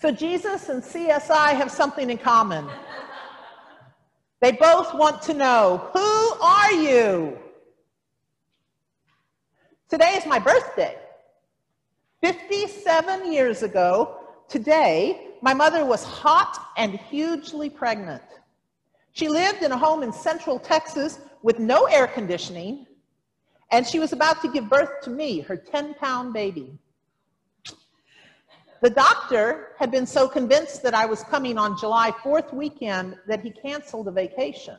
So Jesus and CSI have something in common. They both want to know, who are you? Today is my birthday. 57 years ago, today, my mother was hot and hugely pregnant. She lived in a home in central Texas with no air conditioning, and she was about to give birth to me, her 10 pound baby. The doctor had been so convinced that I was coming on July 4th weekend that he canceled a vacation.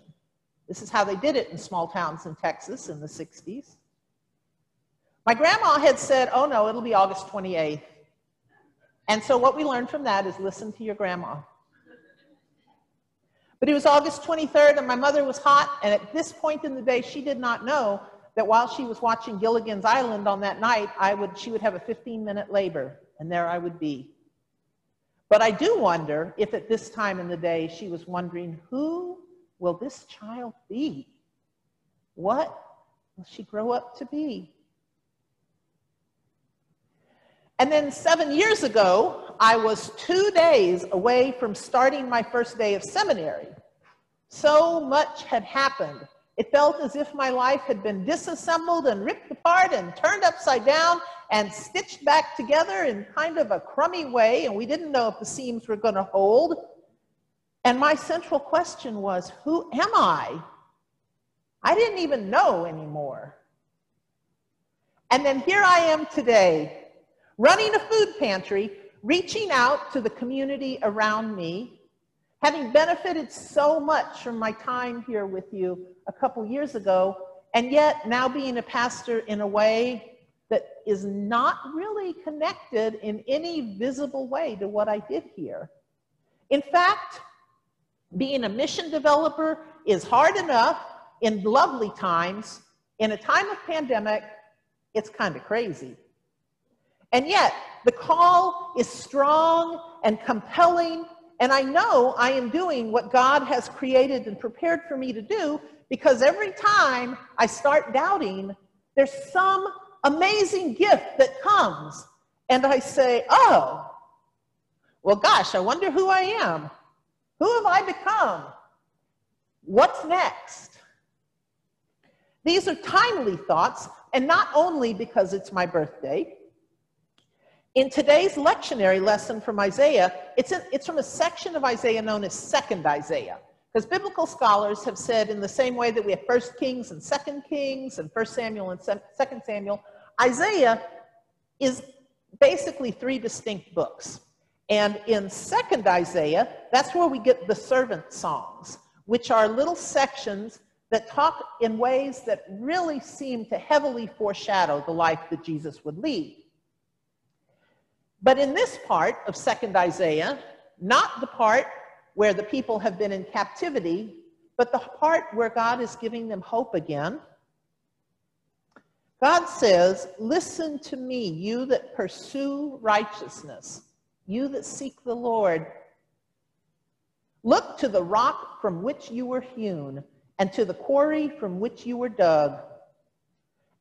This is how they did it in small towns in Texas in the 60s. My grandma had said, oh no, it'll be August 28th. And so what we learned from that is listen to your grandma. But it was August 23rd and my mother was hot. And at this point in the day, she did not know that while she was watching Gilligan's Island on that night, I would, she would have a 15 minute labor and there I would be. But I do wonder if at this time in the day she was wondering, who will this child be? What will she grow up to be? And then seven years ago, I was two days away from starting my first day of seminary. So much had happened. It felt as if my life had been disassembled and ripped apart and turned upside down and stitched back together in kind of a crummy way, and we didn't know if the seams were going to hold. And my central question was, who am I? I didn't even know anymore. And then here I am today, running a food pantry, reaching out to the community around me, having benefited so much from my time here with you a couple years ago, and yet now being a pastor in a way that is not really connected in any visible way to what I did here. In fact, being a mission developer is hard enough in lovely times. In a time of pandemic, it's kind of crazy. And yet, the call is strong and compelling, and I know I am doing what God has created and prepared for me to do because every time I start doubting, there's some amazing gift that comes. And I say, oh, well, gosh, I wonder who I am. Who have I become? What's next? These are timely thoughts, and not only because it's my birthday. In today's lectionary lesson from Isaiah, it's, it's from a section of Isaiah known as Second Isaiah. Because biblical scholars have said in the same way that we have First Kings and Second Kings and First Samuel and Second Samuel, Isaiah is basically three distinct books. And in Second Isaiah, that's where we get the servant songs, which are little sections that talk in ways that really seem to heavily foreshadow the life that Jesus would lead. But in this part of Second Isaiah, not the part where the people have been in captivity, but the part where God is giving them hope again. God says, Listen to me, you that pursue righteousness, you that seek the Lord. Look to the rock from which you were hewn, and to the quarry from which you were dug.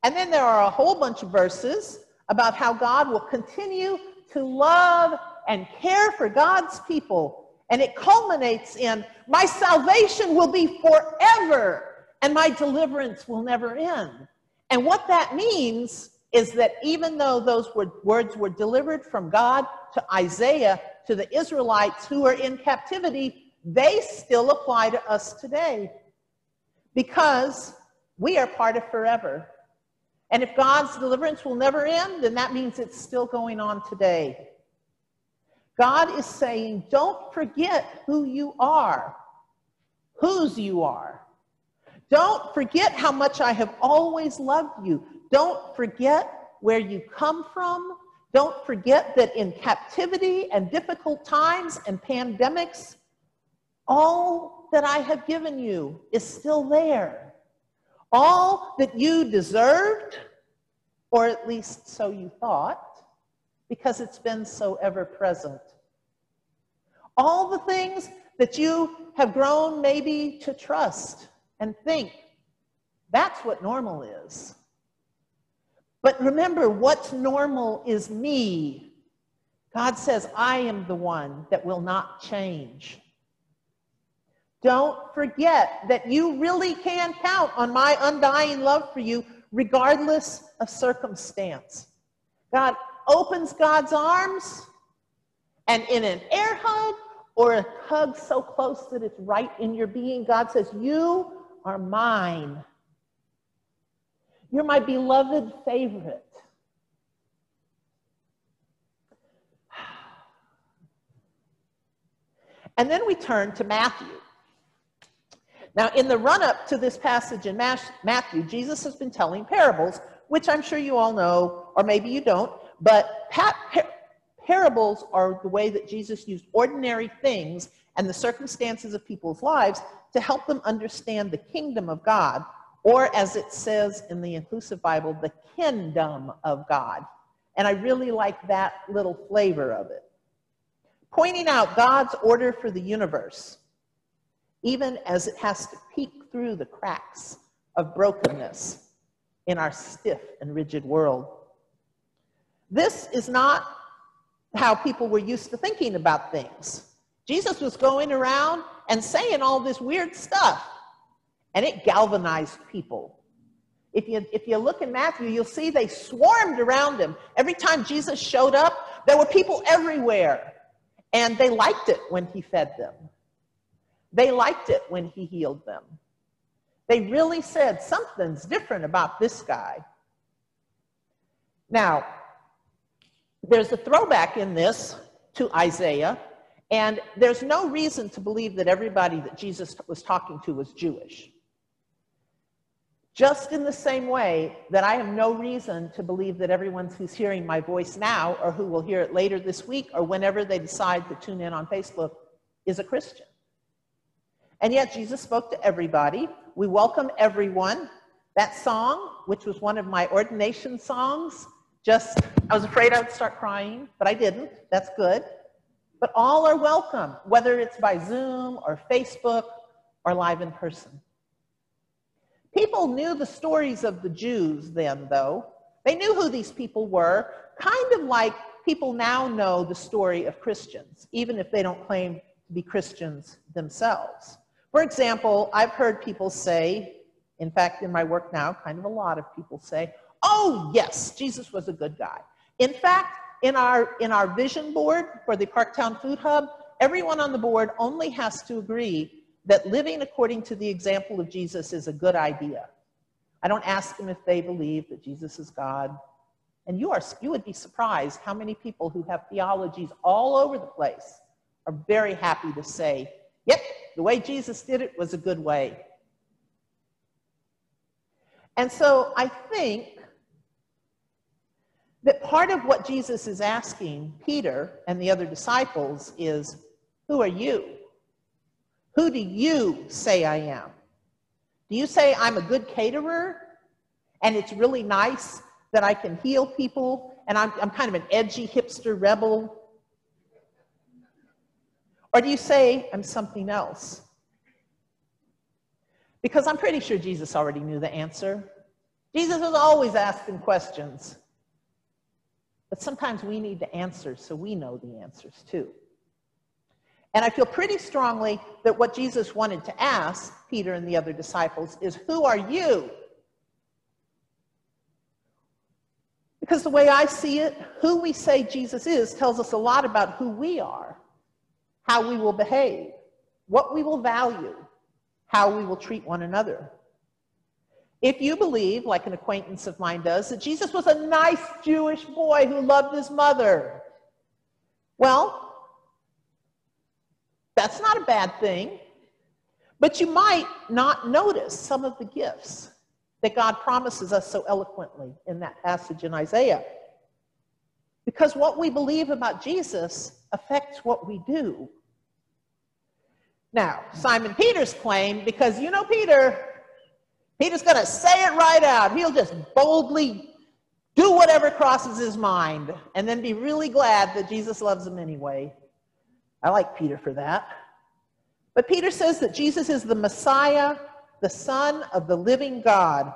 And then there are a whole bunch of verses about how God will continue to love and care for God's people and it culminates in my salvation will be forever and my deliverance will never end. And what that means is that even though those words were delivered from God to Isaiah, to the Israelites who are in captivity, they still apply to us today because we are part of forever. And if God's deliverance will never end, then that means it's still going on today. God is saying, don't forget who you are, whose you are. Don't forget how much I have always loved you. Don't forget where you come from. Don't forget that in captivity and difficult times and pandemics, all that I have given you is still there. All that you deserved, or at least so you thought, because it's been so ever present. All the things that you have grown maybe to trust and think, that's what normal is. But remember, what's normal is me. God says, I am the one that will not change. Don't forget that you really can count on my undying love for you, regardless of circumstance. God opens God's arms, and in an air hug or a hug so close that it's right in your being, God says, You are mine. You're my beloved favorite. And then we turn to Matthew. Now, in the run up to this passage in Matthew, Jesus has been telling parables, which I'm sure you all know, or maybe you don't, but parables are the way that Jesus used ordinary things and the circumstances of people's lives to help them understand the kingdom of God, or as it says in the inclusive Bible, the kingdom of God. And I really like that little flavor of it. Pointing out God's order for the universe, even as it has to peek through the cracks of brokenness in our stiff and rigid world. This is not how people were used to thinking about things. Jesus was going around and saying all this weird stuff, and it galvanized people. If you, if you look in Matthew, you'll see they swarmed around him. Every time Jesus showed up, there were people everywhere, and they liked it when he fed them. They liked it when he healed them. They really said something's different about this guy. Now, there's a throwback in this to Isaiah, and there's no reason to believe that everybody that Jesus was talking to was Jewish. Just in the same way that I have no reason to believe that everyone who's hearing my voice now or who will hear it later this week or whenever they decide to tune in on Facebook is a Christian. And yet Jesus spoke to everybody. We welcome everyone. That song, which was one of my ordination songs, just, I was afraid I would start crying, but I didn't. That's good. But all are welcome, whether it's by Zoom or Facebook or live in person. People knew the stories of the Jews then, though. They knew who these people were, kind of like people now know the story of Christians, even if they don't claim to be Christians themselves. For example, I've heard people say, in fact, in my work now, kind of a lot of people say, Oh, yes, Jesus was a good guy. In fact, in our, in our vision board for the Parktown Food Hub, everyone on the board only has to agree that living according to the example of Jesus is a good idea. I don't ask them if they believe that Jesus is God. And you, are, you would be surprised how many people who have theologies all over the place are very happy to say, the way Jesus did it was a good way. And so I think that part of what Jesus is asking Peter and the other disciples is, Who are you? Who do you say I am? Do you say I'm a good caterer and it's really nice that I can heal people and I'm, I'm kind of an edgy hipster rebel? Or do you say I'm something else? Because I'm pretty sure Jesus already knew the answer. Jesus was always asking questions. But sometimes we need the answers so we know the answers too. And I feel pretty strongly that what Jesus wanted to ask Peter and the other disciples is, Who are you? Because the way I see it, who we say Jesus is tells us a lot about who we are, how we will behave, what we will value, how we will treat one another. If you believe, like an acquaintance of mine does, that Jesus was a nice Jewish boy who loved his mother, well, that's not a bad thing. But you might not notice some of the gifts that God promises us so eloquently in that passage in Isaiah. Because what we believe about Jesus affects what we do. Now, Simon Peter's claim, because you know Peter, Peter's going to say it right out. He'll just boldly do whatever crosses his mind and then be really glad that Jesus loves him anyway. I like Peter for that. But Peter says that Jesus is the Messiah, the Son of the living God.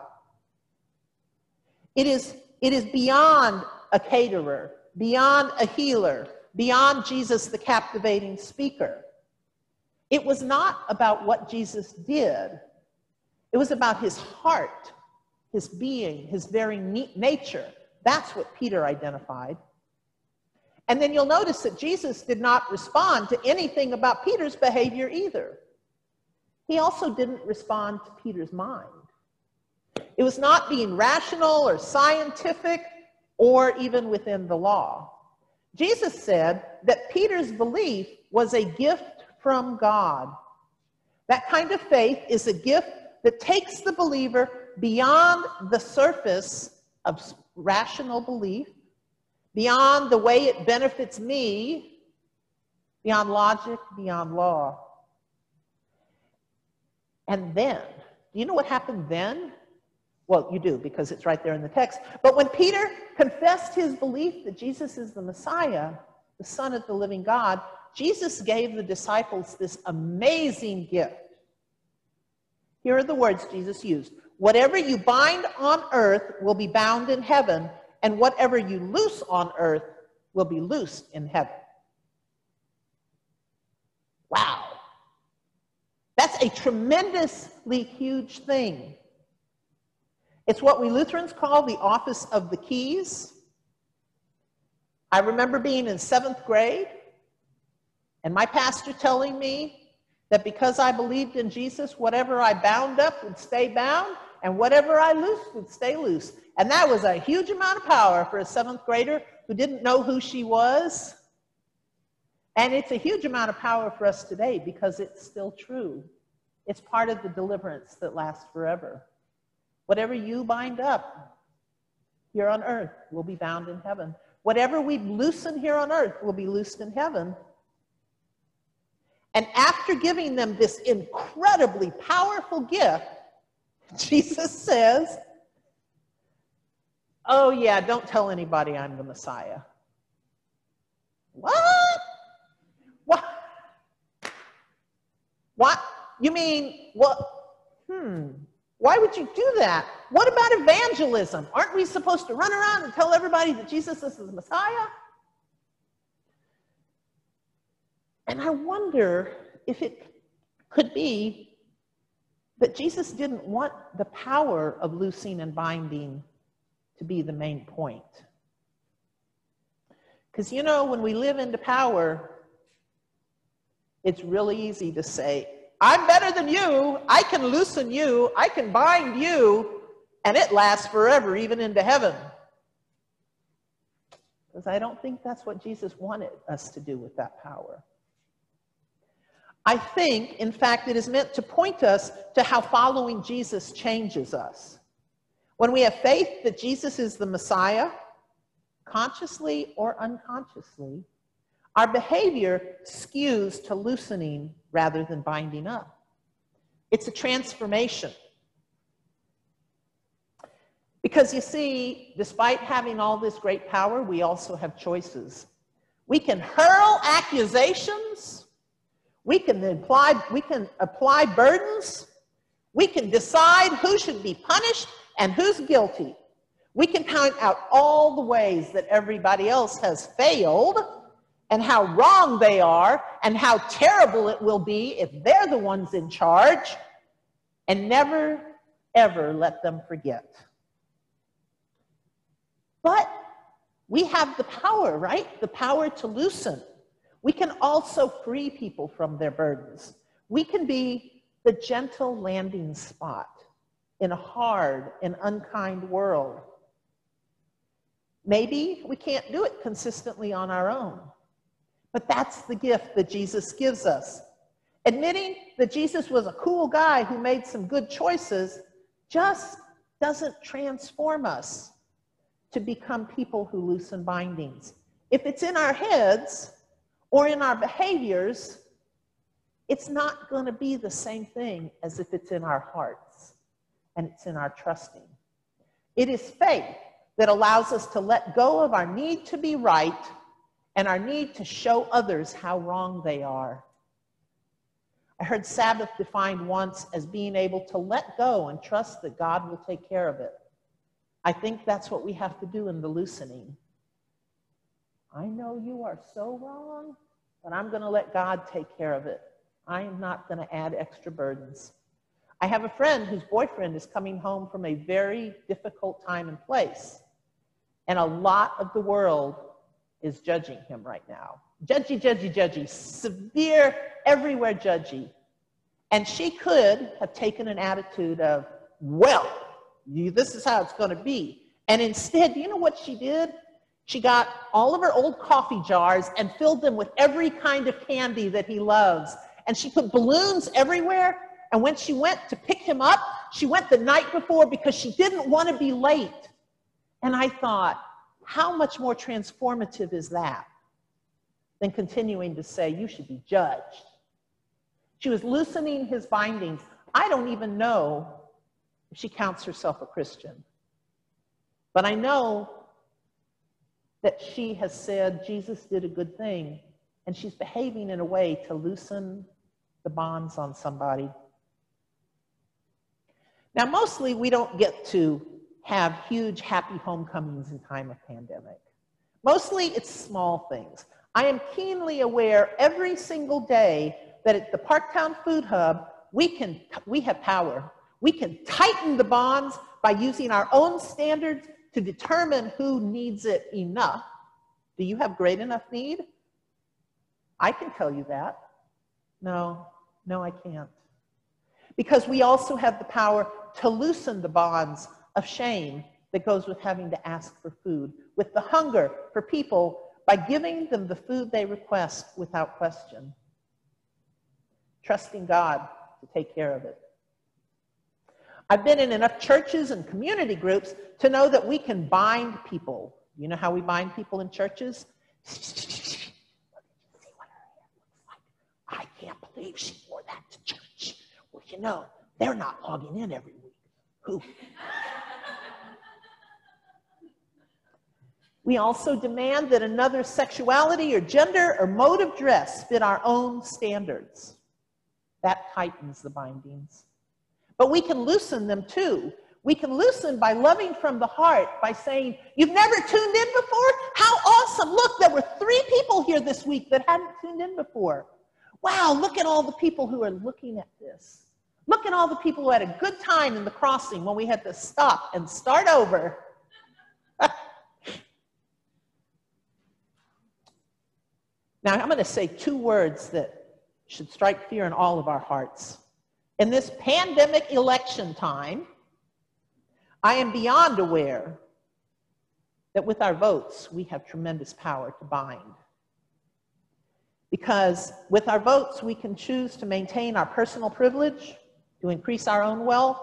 It is, it is beyond a caterer, beyond a healer, beyond Jesus, the captivating speaker. It was not about what Jesus did, it was about his heart, his being, his very nature. That's what Peter identified. And then you'll notice that Jesus did not respond to anything about Peter's behavior either. He also didn't respond to Peter's mind. It was not being rational or scientific or even within the law. Jesus said that Peter's belief was a gift from God. That kind of faith is a gift that takes the believer beyond the surface of rational belief, beyond the way it benefits me, beyond logic, beyond law. And then, do you know what happened then? Well, you do because it's right there in the text. But when Peter confessed his belief that Jesus is the Messiah, the Son of the living God, Jesus gave the disciples this amazing gift. Here are the words Jesus used Whatever you bind on earth will be bound in heaven, and whatever you loose on earth will be loosed in heaven. Wow. That's a tremendously huge thing. It's what we Lutherans call the office of the keys. I remember being in seventh grade and my pastor telling me that because I believed in Jesus, whatever I bound up would stay bound and whatever I loosed would stay loose. And that was a huge amount of power for a seventh grader who didn't know who she was. And it's a huge amount of power for us today because it's still true. It's part of the deliverance that lasts forever. Whatever you bind up here on earth will be bound in heaven. Whatever we loosen here on earth will be loosed in heaven. And after giving them this incredibly powerful gift, Jesus says, Oh, yeah, don't tell anybody I'm the Messiah. What? What? What? You mean, what? Hmm. Why would you do that? What about evangelism? Aren't we supposed to run around and tell everybody that Jesus is the Messiah? And I wonder if it could be that Jesus didn't want the power of loosing and binding to be the main point. Because you know, when we live into power, it's really easy to say, I'm better than you. I can loosen you. I can bind you. And it lasts forever, even into heaven. Because I don't think that's what Jesus wanted us to do with that power. I think, in fact, it is meant to point us to how following Jesus changes us. When we have faith that Jesus is the Messiah, consciously or unconsciously, our behavior skews to loosening rather than binding up. It's a transformation. Because you see, despite having all this great power, we also have choices. We can hurl accusations, we can apply, we can apply burdens, we can decide who should be punished and who's guilty. We can point out all the ways that everybody else has failed and how wrong they are and how terrible it will be if they're the ones in charge, and never, ever let them forget. But we have the power, right? The power to loosen. We can also free people from their burdens. We can be the gentle landing spot in a hard and unkind world. Maybe we can't do it consistently on our own. But that's the gift that Jesus gives us. Admitting that Jesus was a cool guy who made some good choices just doesn't transform us to become people who loosen bindings. If it's in our heads or in our behaviors, it's not going to be the same thing as if it's in our hearts and it's in our trusting. It is faith that allows us to let go of our need to be right and our need to show others how wrong they are. I heard Sabbath defined once as being able to let go and trust that God will take care of it. I think that's what we have to do in the loosening. I know you are so wrong, but I'm going to let God take care of it. I am not going to add extra burdens. I have a friend whose boyfriend is coming home from a very difficult time and place, and a lot of the world is judging him right now. Judgy, judgy, judgy, severe, everywhere judgy. And she could have taken an attitude of, well, you, this is how it's going to be. And instead, you know what she did? She got all of her old coffee jars and filled them with every kind of candy that he loves. And she put balloons everywhere. And when she went to pick him up, she went the night before because she didn't want to be late. And I thought, how much more transformative is that than continuing to say, you should be judged? She was loosening his bindings. I don't even know if she counts herself a Christian. But I know that she has said Jesus did a good thing, and she's behaving in a way to loosen the bonds on somebody. Now, mostly we don't get to have huge happy homecomings in time of pandemic. Mostly it's small things. I am keenly aware every single day that at the Parktown Food Hub, we, can, we have power. We can tighten the bonds by using our own standards to determine who needs it enough. Do you have great enough need? I can tell you that. No, no, I can't. Because we also have the power to loosen the bonds of shame that goes with having to ask for food, with the hunger for people by giving them the food they request without question. Trusting God to take care of it. I've been in enough churches and community groups to know that we can bind people. You know how we bind people in churches? I can't believe she wore that to church. Well, you know, they're not logging in every week. Who? We also demand that another sexuality or gender or mode of dress fit our own standards. That tightens the bindings. But we can loosen them too. We can loosen by loving from the heart, by saying, You've never tuned in before? How awesome! Look, there were three people here this week that hadn't tuned in before. Wow, look at all the people who are looking at this. Look at all the people who had a good time in the crossing when we had to stop and start over. now, I'm going to say two words that should strike fear in all of our hearts. In this pandemic election time, I am beyond aware that with our votes, we have tremendous power to bind. Because with our votes, we can choose to maintain our personal privilege, to increase our own wealth,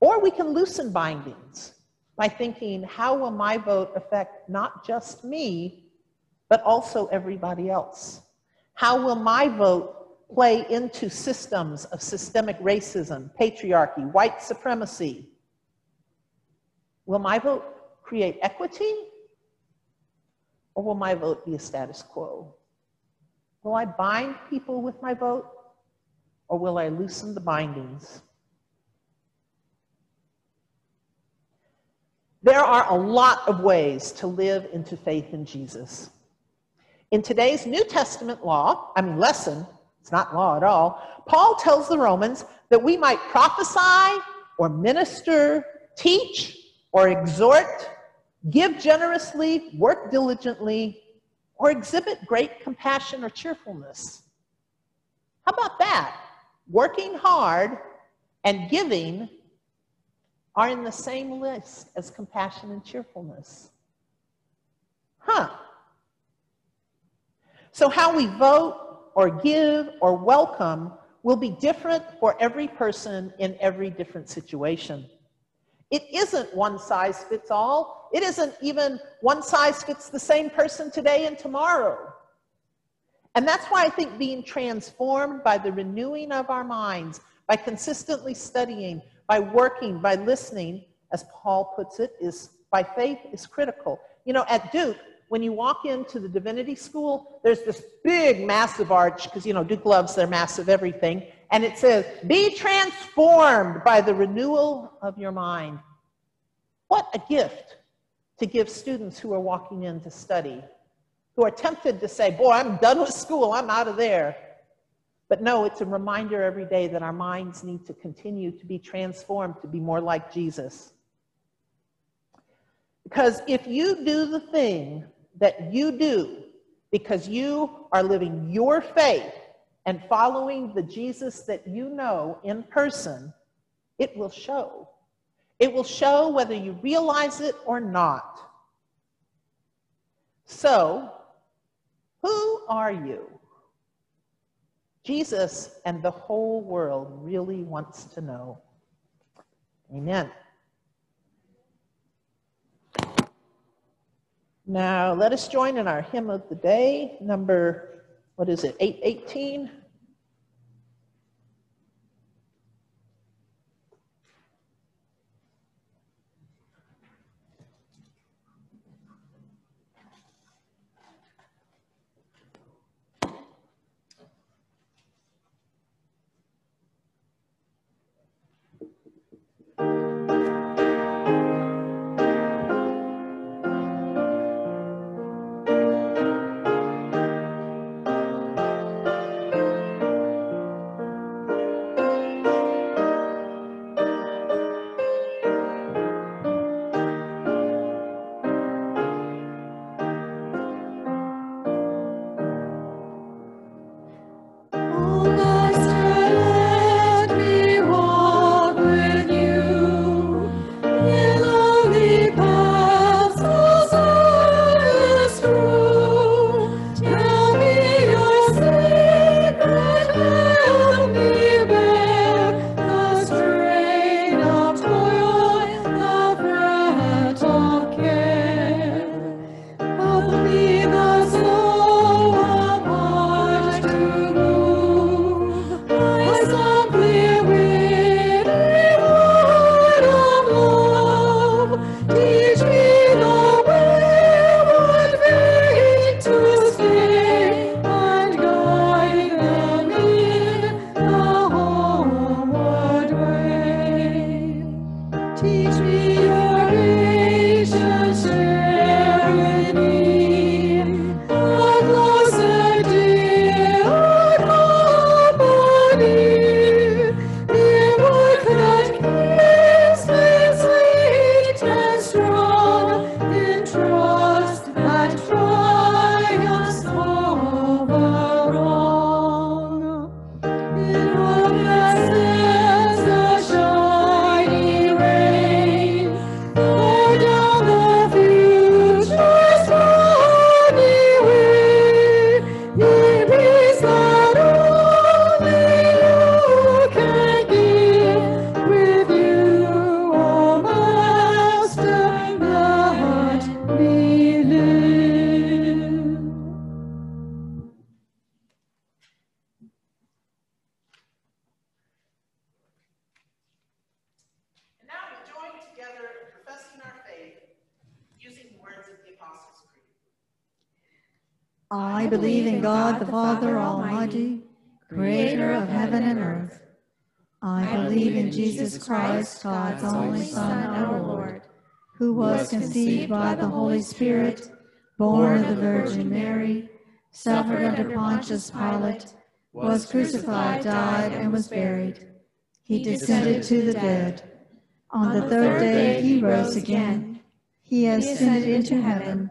or we can loosen bindings by thinking, how will my vote affect not just me, but also everybody else? How will my vote play into systems of systemic racism, patriarchy, white supremacy? Will my vote create equity? Or will my vote be a status quo? Will I bind people with my vote? Or will I loosen the bindings? There are a lot of ways to live into faith in Jesus. In today's New Testament law, I mean lesson, it's not law at all. Paul tells the Romans that we might prophesy or minister, teach or exhort, give generously, work diligently, or exhibit great compassion or cheerfulness. How about that? Working hard and giving are in the same list as compassion and cheerfulness. Huh. So, how we vote or give or welcome will be different for every person in every different situation. It isn't one size fits all. It isn't even one size fits the same person today and tomorrow. And that's why I think being transformed by the renewing of our minds, by consistently studying, by working, by listening, as Paul puts it, is by faith is critical. You know, at Duke, when you walk into the divinity school, there's this big, massive arch, because, you know, Duke loves their massive everything, and it says, Be transformed by the renewal of your mind. What a gift to give students who are walking in to study who are tempted to say, Boy, I'm done with school, I'm out of there. But no, it's a reminder every day that our minds need to continue to be transformed to be more like Jesus. Because if you do the thing that you do because you are living your faith and following the Jesus that you know in person, it will show. It will show whether you realize it or not. So, who are you? Jesus and the whole world really wants to know. Amen. Now, let us join in our hymn of the day, number, what is it, 818? I believe in God the Father Almighty, creator of heaven and earth. I believe in Jesus Christ, God's only Son, our Lord, who was conceived by the Holy Spirit, born of the Virgin Mary, suffered under Pontius Pilate, was crucified, died, and was buried. He descended to the dead. On the third day he rose again. He ascended into heaven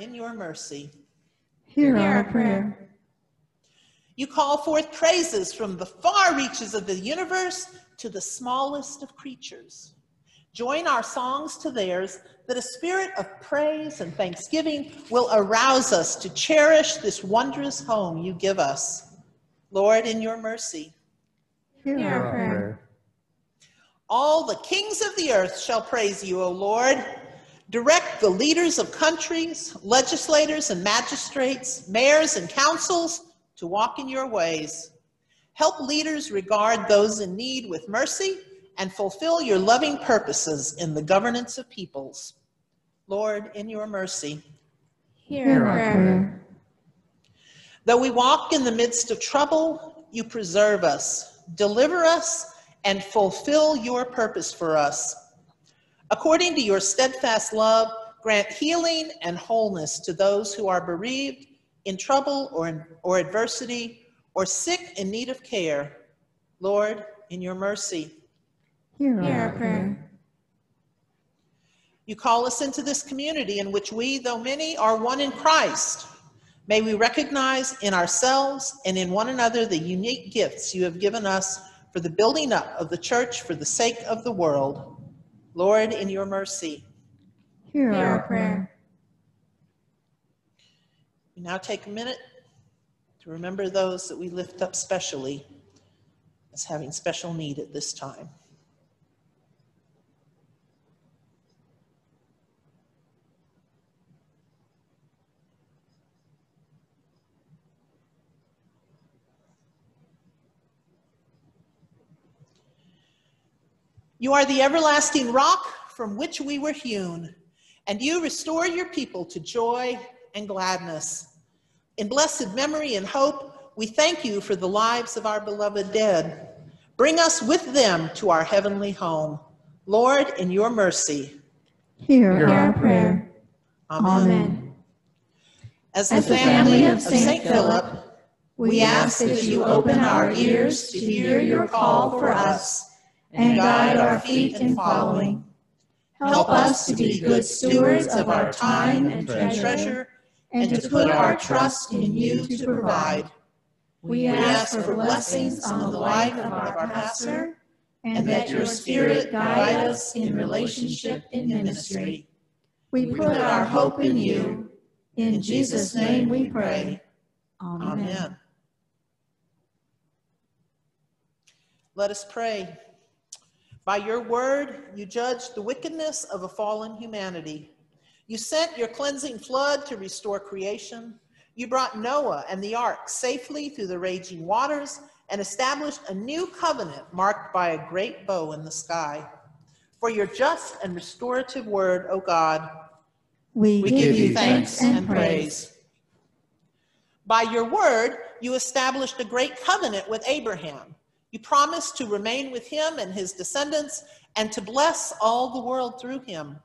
in your mercy, hear our prayer. You call forth praises from the far reaches of the universe to the smallest of creatures. Join our songs to theirs, that a spirit of praise and thanksgiving will arouse us to cherish this wondrous home you give us. Lord, in your mercy. Hear our prayer. All the kings of the earth shall praise you, O Lord. Direct the leaders of countries, legislators and magistrates, mayors and councils to walk in your ways. Help leaders regard those in need with mercy and fulfill your loving purposes in the governance of peoples. Lord, in your mercy. Hear our prayer. Though we walk in the midst of trouble, you preserve us, deliver us, and fulfill your purpose for us. According to your steadfast love, grant healing and wholeness to those who are bereaved, in trouble or, in, or adversity, or sick in need of care. Lord, in your mercy. Hear Hear our our prayer. prayer. You call us into this community in which we, though many, are one in Christ. May we recognize in ourselves and in one another the unique gifts you have given us for the building up of the church for the sake of the world. Lord, in your mercy. Hear Hear our our prayer. prayer. We now take a minute to remember those that we lift up specially as having special need at this time. You are the everlasting rock from which we were hewn, and you restore your people to joy and gladness. In blessed memory and hope, we thank you for the lives of our beloved dead. Bring us with them to our heavenly home. Lord, in your mercy. Hear Hear our our prayer. Amen. Amen. As the As the family family of of St. Saint Philip, we ask that you open our ears to hear your call for us and guide our feet in following. Help us to be good stewards of our time and treasure and to put our trust in you to provide. We ask for blessings on the life of our pastor and that your spirit guide us in relationship and ministry. We We put our hope in you. In Jesus' name we pray. Amen. Amen. Let us pray. By your word, you judged the wickedness of a fallen humanity. You sent your cleansing flood to restore creation. You brought Noah and the ark safely through the raging waters and established a new covenant marked by a great bow in the sky. For your just and restorative word, O God, We we give you thanks and praise. By your word, you established a great covenant with Abraham. You promise to remain with him and his descendants and to bless all the world through him.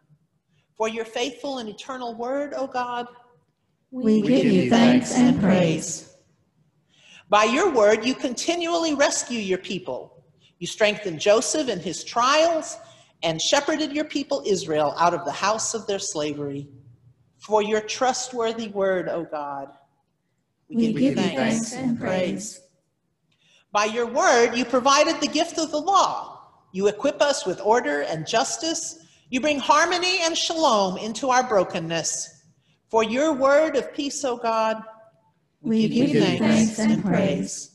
For your faithful and eternal word, O God, We give you thanks and praise. By your word, you continually rescue your people. You strengthened Joseph in his trials and shepherded your people Israel out of the house of their slavery. For your trustworthy word, O God, We give you thanks and praise. By your word, you provided the gift of the law. You equip us with order and justice. You bring harmony and shalom into our brokenness. For your word of peace, O God, We give you thanks and praise.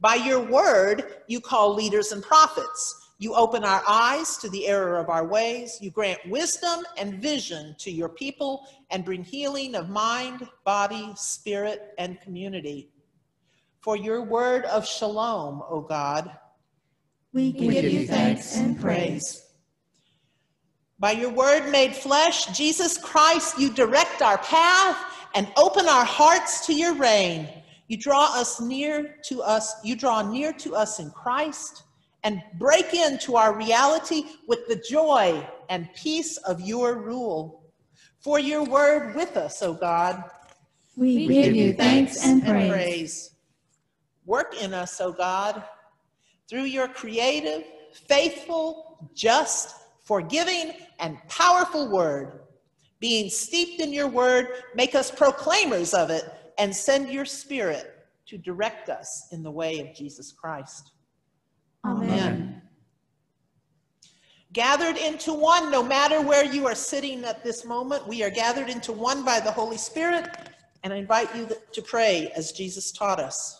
By your word, you call leaders and prophets. You open our eyes to the error of our ways. You grant wisdom and vision to your people and bring healing of mind, body, spirit, and community. For your word of shalom, O God, We give you thanks and praise. By your word made flesh, Jesus Christ, you direct our path and open our hearts to your reign. You draw us near to us, you draw near to us in Christ and break into our reality with the joy and peace of your rule. For your word with us, O God, We give you thanks and praise. Work in us, O God, through your creative, faithful, just, forgiving, and powerful word. Being steeped in your word, make us proclaimers of it and send your spirit to direct us in the way of Jesus Christ. Amen. Gathered into one, no matter where you are sitting at this moment, we are gathered into one by the Holy Spirit, and I invite you to pray as Jesus taught us.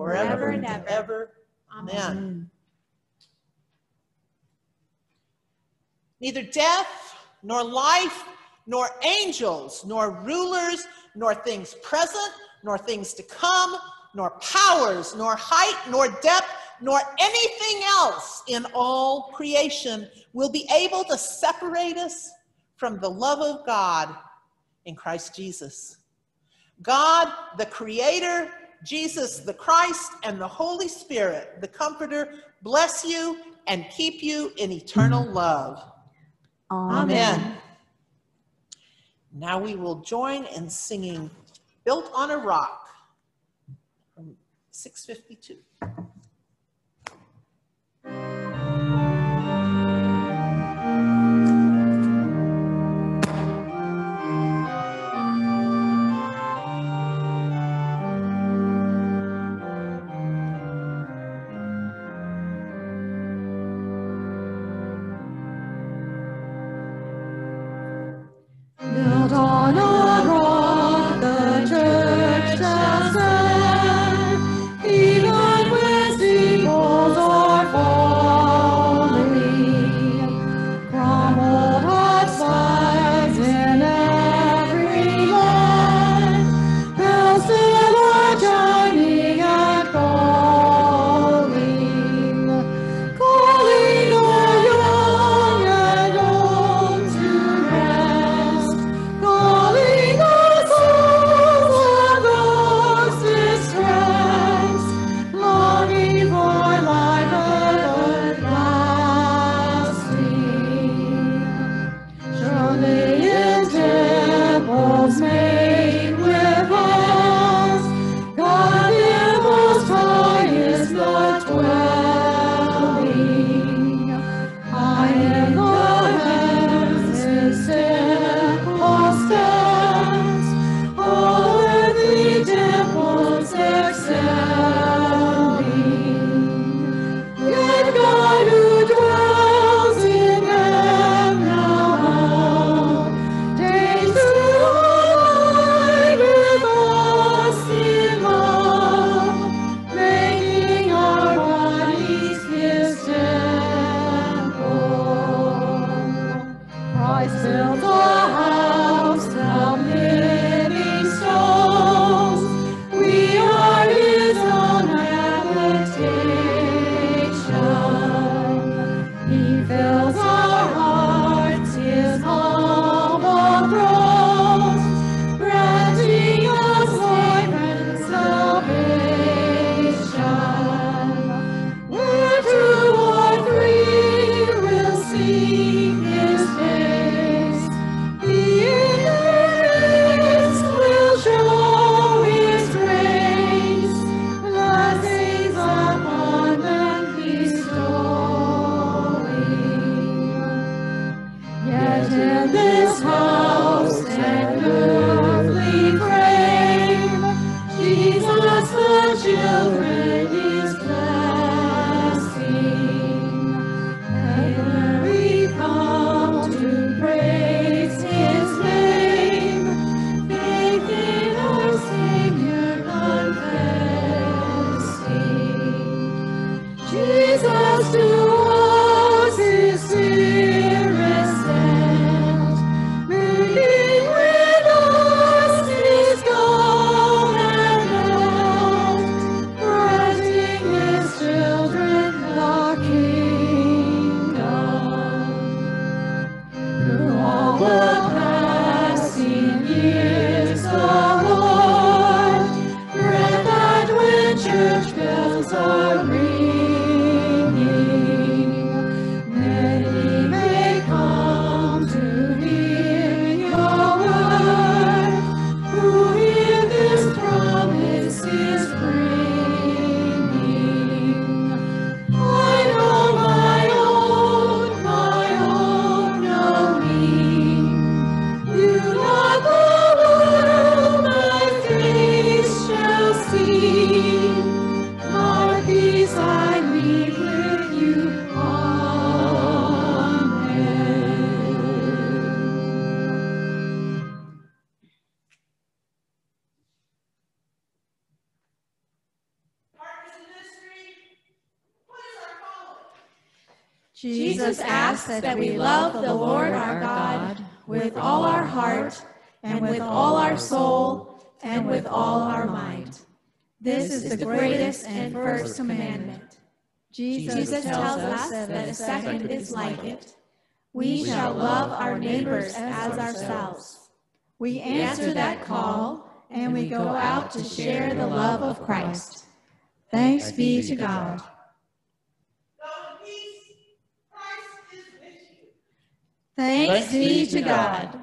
forever and ever. Amen. Neither death, nor life, nor angels, nor rulers, nor things present, nor things to come, nor powers, nor height, nor depth, nor anything else in all creation will be able to separate us from the love of God in Christ Jesus. God, the Creator, Jesus, the Christ, and the Holy Spirit, the Comforter, bless you and keep you in eternal love. Amen. Now we will join in singing Built on a Rock from 652. Is the greatest and first commandment. Jesus tells us that a second is like it. We shall love our neighbors as ourselves. We answer that call and we go out to share the love of Christ. Thanks be to God. Peace. Christ is with you. Thanks be to God.